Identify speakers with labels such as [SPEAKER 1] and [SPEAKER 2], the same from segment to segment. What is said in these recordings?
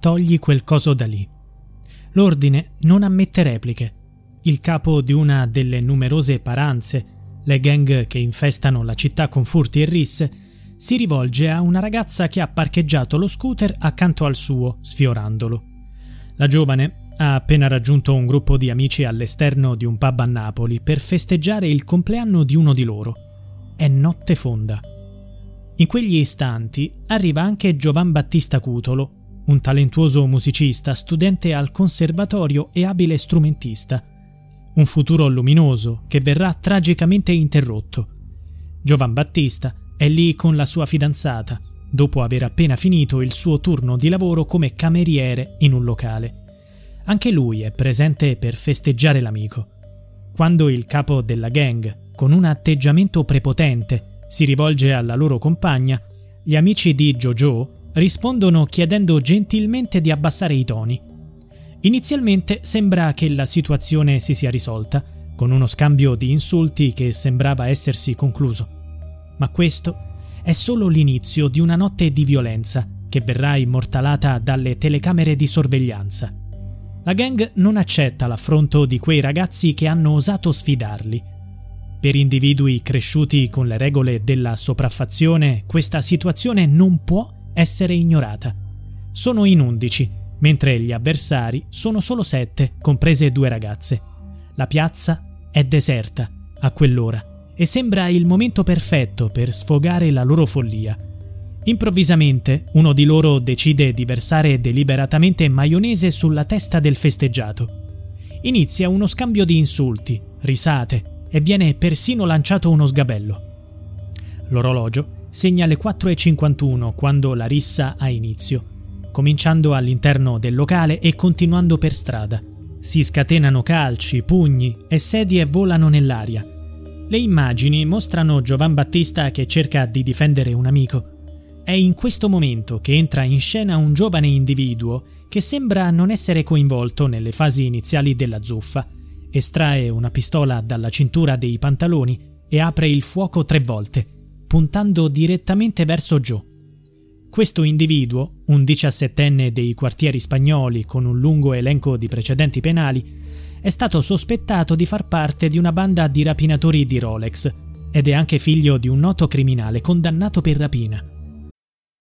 [SPEAKER 1] Togli quel coso da lì. L'ordine non ammette repliche. Il capo di una delle numerose paranze, le gang che infestano la città con furti e risse, si rivolge a una ragazza che ha parcheggiato lo scooter accanto al suo, sfiorandolo. La giovane ha appena raggiunto un gruppo di amici all'esterno di un pub a Napoli per festeggiare il compleanno di uno di loro. È notte fonda. In quegli istanti arriva anche Giovan Battista Cutolo, un talentuoso musicista, studente al conservatorio e abile strumentista. Un futuro luminoso che verrà tragicamente interrotto. Giovan Battista è lì con la sua fidanzata, dopo aver appena finito il suo turno di lavoro come cameriere in un locale. Anche lui è presente per festeggiare l'amico. Quando il capo della gang, con un atteggiamento prepotente, si rivolge alla loro compagna, gli amici di Jojo rispondono chiedendo gentilmente di abbassare i toni. Inizialmente sembra che la situazione si sia risolta, con uno scambio di insulti che sembrava essersi concluso. Ma questo è solo l'inizio di una notte di violenza che verrà immortalata dalle telecamere di sorveglianza. La gang non accetta l'affronto di quei ragazzi che hanno osato sfidarli. Per individui cresciuti con le regole della sopraffazione, questa situazione non può essere ignorata. Sono in undici, mentre gli avversari sono solo sette, comprese due ragazze. La piazza è deserta a quell'ora e sembra il momento perfetto per sfogare la loro follia. Improvvisamente uno di loro decide di versare deliberatamente maionese sulla testa del festeggiato. Inizia uno scambio di insulti, risate e viene persino lanciato uno sgabello. L'orologio segna le 4.51 quando la rissa ha inizio, cominciando all'interno del locale e continuando per strada. Si scatenano calci, pugni e sedie volano nell'aria. Le immagini mostrano Giovan Battista che cerca di difendere un amico. È in questo momento che entra in scena un giovane individuo che sembra non essere coinvolto nelle fasi iniziali della zuffa. Estrae una pistola dalla cintura dei pantaloni e apre il fuoco tre volte puntando direttamente verso Joe. Questo individuo, un diciassettenne dei quartieri spagnoli con un lungo elenco di precedenti penali, è stato sospettato di far parte di una banda di rapinatori di Rolex ed è anche figlio di un noto criminale condannato per rapina.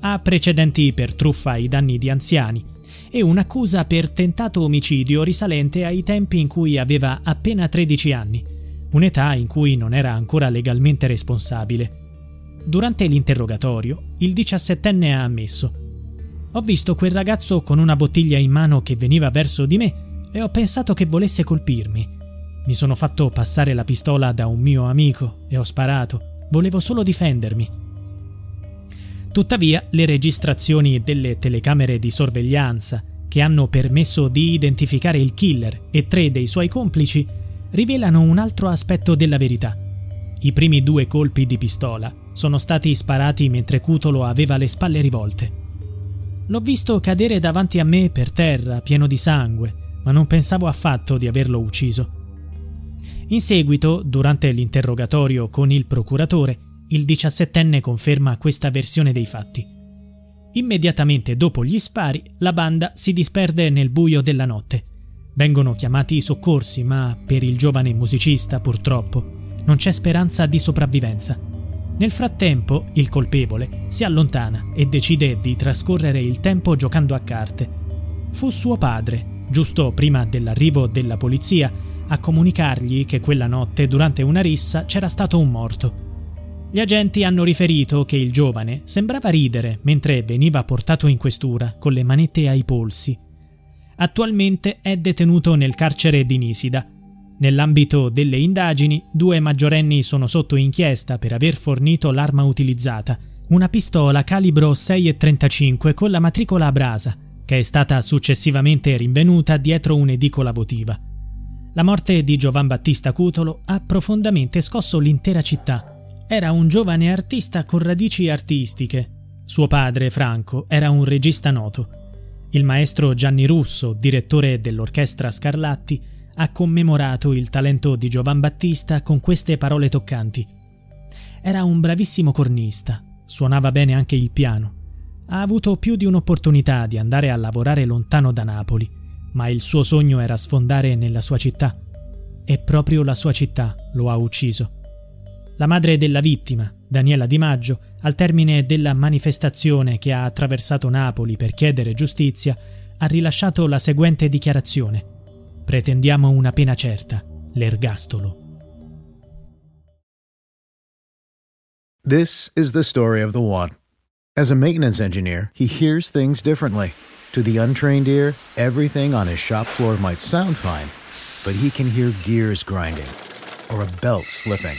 [SPEAKER 1] Ha precedenti per truffa ai danni di anziani e un'accusa per tentato omicidio risalente ai tempi in cui aveva appena 13 anni, un'età in cui non era ancora legalmente responsabile. Durante l'interrogatorio, il diciassettenne ha ammesso: Ho visto quel ragazzo con una bottiglia in mano che veniva verso di me e ho pensato che volesse colpirmi. Mi sono fatto passare la pistola da un mio amico e ho sparato. Volevo solo difendermi. Tuttavia, le registrazioni delle telecamere di sorveglianza, che hanno permesso di identificare il killer e tre dei suoi complici, rivelano un altro aspetto della verità. I primi due colpi di pistola sono stati sparati mentre Cutolo aveva le spalle rivolte. L'ho visto cadere davanti a me per terra, pieno di sangue, ma non pensavo affatto di averlo ucciso. In seguito, durante l'interrogatorio con il procuratore, il diciassettenne conferma questa versione dei fatti. Immediatamente dopo gli spari, la banda si disperde nel buio della notte. Vengono chiamati i soccorsi, ma per il giovane musicista, purtroppo, non c'è speranza di sopravvivenza. Nel frattempo, il colpevole si allontana e decide di trascorrere il tempo giocando a carte. fu suo padre, giusto prima dell'arrivo della polizia, a comunicargli che quella notte durante una rissa c'era stato un morto. Gli agenti hanno riferito che il giovane sembrava ridere mentre veniva portato in questura con le manette ai polsi. Attualmente è detenuto nel carcere di Nisida. Nell'ambito delle indagini, due maggiorenni sono sotto inchiesta per aver fornito l'arma utilizzata, una pistola calibro 6,35 con la matricola a brasa, che è stata successivamente rinvenuta dietro un'edicola votiva. La morte di Giovan Battista Cutolo ha profondamente scosso l'intera città. Era un giovane artista con radici artistiche. Suo padre, Franco, era un regista noto. Il maestro Gianni Russo, direttore dell'orchestra Scarlatti, ha commemorato il talento di Giovan Battista con queste parole toccanti. Era un bravissimo cornista, suonava bene anche il piano. Ha avuto più di un'opportunità di andare a lavorare lontano da Napoli, ma il suo sogno era sfondare nella sua città. E proprio la sua città lo ha ucciso. La madre della vittima, Daniela Di Maggio, al termine della manifestazione che ha attraversato Napoli per chiedere giustizia, ha rilasciato la seguente dichiarazione. Pretendiamo una pena certa, l'ergastolo.
[SPEAKER 2] This is the story of the one. As a maintenance engineer, he hears things differently. To the untrained ear, everything on his shop floor might sound fine, but he can hear gears grinding or a belt slipping.